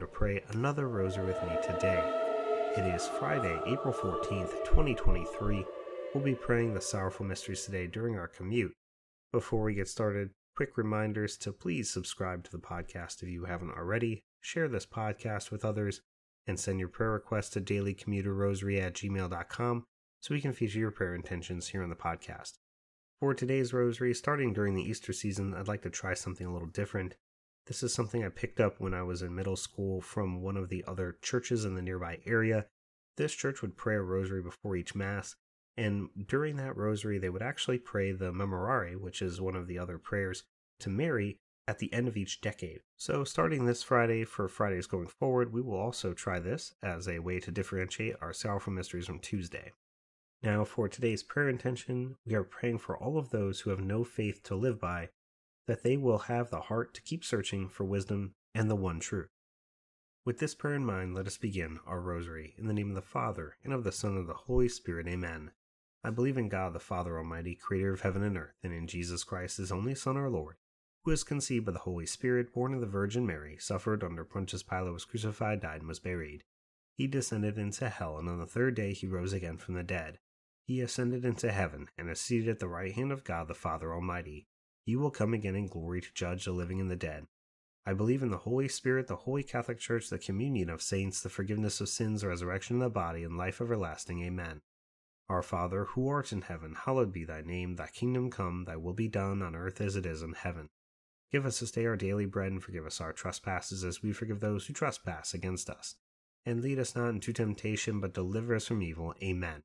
to pray another rosary with me today. It is Friday, April 14th, 2023. We'll be praying the sorrowful mysteries today during our commute. Before we get started, quick reminders to please subscribe to the podcast if you haven't already, share this podcast with others, and send your prayer requests to dailycommuterrosary at gmail.com so we can feature your prayer intentions here on the podcast. For today's rosary, starting during the Easter season, I'd like to try something a little different. This is something I picked up when I was in middle school from one of the other churches in the nearby area. This church would pray a rosary before each Mass, and during that rosary, they would actually pray the Memorare, which is one of the other prayers to Mary, at the end of each decade. So, starting this Friday for Fridays going forward, we will also try this as a way to differentiate our Sorrowful Mysteries from Tuesday. Now, for today's prayer intention, we are praying for all of those who have no faith to live by, that they will have the heart to keep searching for wisdom and the one truth. With this prayer in mind, let us begin our rosary. In the name of the Father, and of the Son, and of the Holy Spirit, amen. I believe in God, the Father Almighty, creator of heaven and earth, and in Jesus Christ, his only Son, our Lord, who was conceived by the Holy Spirit, born of the Virgin Mary, suffered under Pontius Pilate, was crucified, died, and was buried. He descended into hell, and on the third day he rose again from the dead he ascended into heaven and is seated at the right hand of God the Father Almighty. He will come again in glory to judge the living and the dead. I believe in the Holy Spirit, the Holy Catholic Church, the communion of saints, the forgiveness of sins, the resurrection of the body, and life everlasting. Amen. Our Father, who art in heaven, hallowed be thy name. Thy kingdom come, thy will be done on earth as it is in heaven. Give us this day our daily bread, and forgive us our trespasses as we forgive those who trespass against us. And lead us not into temptation, but deliver us from evil. Amen.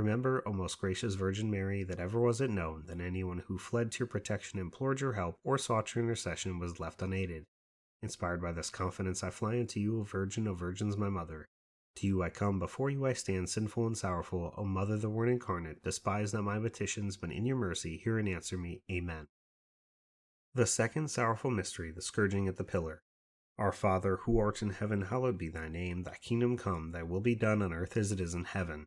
Remember, O most gracious Virgin Mary, that ever was it known that anyone who fled to your protection, implored your help, or sought your intercession was left unaided. Inspired by this confidence, I fly unto you, O Virgin, O Virgins, my mother. To you I come, before you I stand, sinful and sorrowful. O Mother, the Word incarnate, despise not my petitions, but in your mercy hear and answer me. Amen. The second sorrowful mystery, the scourging at the pillar. Our Father, who art in heaven, hallowed be thy name. Thy kingdom come, thy will be done on earth as it is in heaven.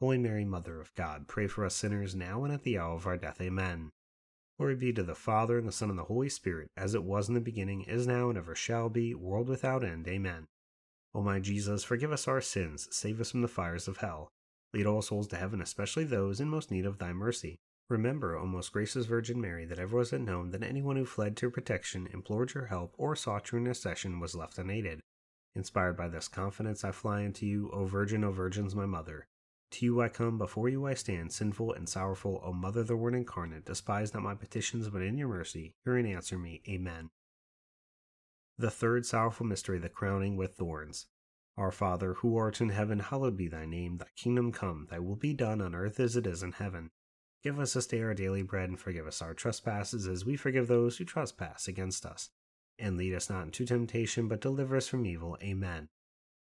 Holy Mary, Mother of God, pray for us sinners now and at the hour of our death. Amen. Glory be to the Father, and the Son, and the Holy Spirit, as it was in the beginning, is now, and ever shall be, world without end. Amen. O my Jesus, forgive us our sins, save us from the fires of hell. Lead all souls to heaven, especially those in most need of thy mercy. Remember, O most gracious Virgin Mary, that ever was it known that anyone who fled to your protection, implored your help, or sought your intercession was left unaided. Inspired by this confidence, I fly unto you, O Virgin, O Virgins, my mother. To you I come, before you I stand, sinful and sorrowful, O Mother, the Word incarnate, despise not my petitions, but in your mercy, hear and answer me. Amen. The third sorrowful mystery, the crowning with thorns. Our Father, who art in heaven, hallowed be thy name. Thy kingdom come, thy will be done on earth as it is in heaven. Give us this day our daily bread, and forgive us our trespasses, as we forgive those who trespass against us. And lead us not into temptation, but deliver us from evil. Amen.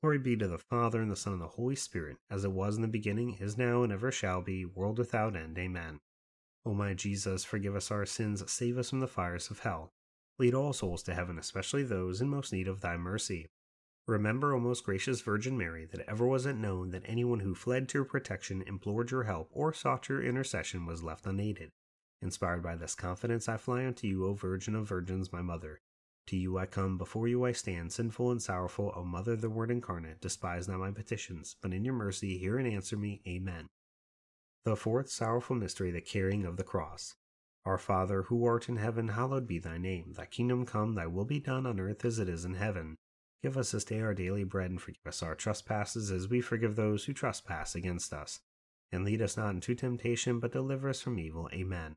Glory be to the Father, and the Son, and the Holy Spirit, as it was in the beginning, is now, and ever shall be, world without end. Amen. O my Jesus, forgive us our sins, save us from the fires of hell. Lead all souls to heaven, especially those in most need of thy mercy. Remember, O most gracious Virgin Mary, that ever was it known that anyone who fled to your protection, implored your help, or sought your intercession was left unaided. Inspired by this confidence, I fly unto you, O Virgin of Virgins, my Mother. To you I come, before you I stand, sinful and sorrowful, O Mother, the Word incarnate, despise not my petitions, but in your mercy hear and answer me. Amen. The fourth sorrowful mystery, the carrying of the cross. Our Father, who art in heaven, hallowed be thy name. Thy kingdom come, thy will be done on earth as it is in heaven. Give us this day our daily bread, and forgive us our trespasses, as we forgive those who trespass against us. And lead us not into temptation, but deliver us from evil. Amen.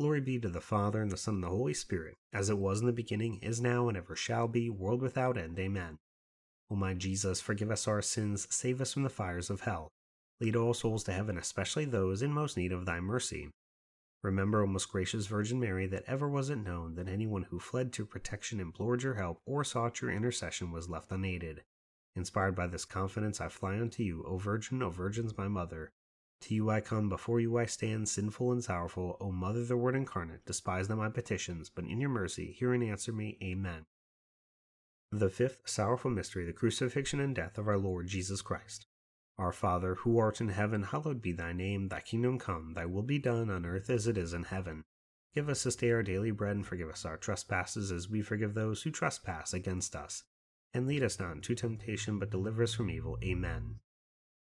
Glory be to the Father, and the Son, and the Holy Spirit, as it was in the beginning, is now, and ever shall be, world without end. Amen. O my Jesus, forgive us our sins, save us from the fires of hell. Lead all souls to heaven, especially those in most need of thy mercy. Remember, O most gracious Virgin Mary, that ever was it known that anyone who fled to protection, implored your help, or sought your intercession was left unaided. Inspired by this confidence, I fly unto you, O Virgin, O Virgins, my Mother. To you I come, before you I stand, sinful and sorrowful. O Mother, the Word incarnate, despise not my petitions, but in your mercy hear and answer me. Amen. The fifth sorrowful mystery, the crucifixion and death of our Lord Jesus Christ. Our Father, who art in heaven, hallowed be thy name. Thy kingdom come, thy will be done on earth as it is in heaven. Give us this day our daily bread, and forgive us our trespasses as we forgive those who trespass against us. And lead us not into temptation, but deliver us from evil. Amen.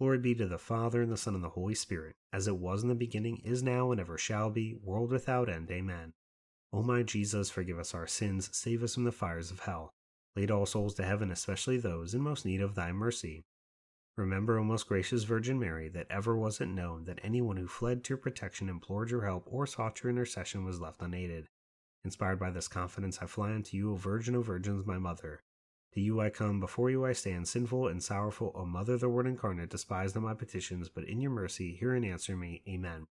Glory be to the Father, and the Son, and the Holy Spirit, as it was in the beginning, is now, and ever shall be, world without end. Amen. O my Jesus, forgive us our sins, save us from the fires of hell. Lead all souls to heaven, especially those in most need of thy mercy. Remember, O most gracious Virgin Mary, that ever was it known that anyone who fled to your protection, implored your help, or sought your intercession was left unaided. Inspired by this confidence, I fly unto you, O Virgin of Virgins, my Mother. To you I come, before you I stand, sinful and sorrowful, O Mother the Word incarnate, despise not my petitions, but in your mercy hear and answer me. Amen.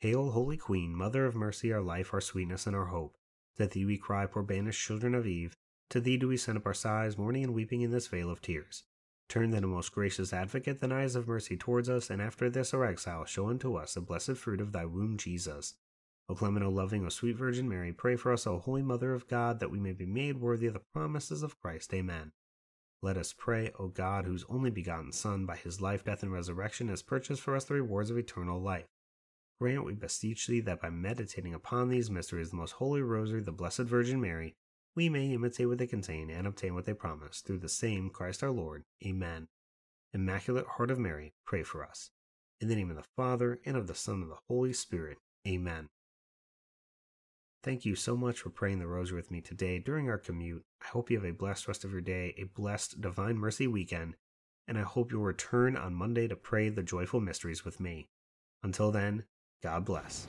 Hail, Holy Queen, Mother of mercy, our life, our sweetness, and our hope. To thee we cry, poor banished children of Eve. To thee do we send up our sighs, mourning and weeping in this vale of tears. Turn then, O most gracious Advocate, thine eyes of mercy towards us, and after this our exile, show unto us the blessed fruit of thy womb, Jesus. O clement, O loving, O sweet Virgin Mary, pray for us, O Holy Mother of God, that we may be made worthy of the promises of Christ. Amen. Let us pray, O God, whose only begotten Son, by his life, death, and resurrection, has purchased for us the rewards of eternal life. Grant, we beseech thee, that by meditating upon these mysteries, the most holy rosary, the Blessed Virgin Mary, we may imitate what they contain and obtain what they promise, through the same Christ our Lord. Amen. Immaculate Heart of Mary, pray for us. In the name of the Father, and of the Son, and of the Holy Spirit. Amen. Thank you so much for praying the rosary with me today during our commute. I hope you have a blessed rest of your day, a blessed Divine Mercy weekend, and I hope you'll return on Monday to pray the joyful mysteries with me. Until then, God bless.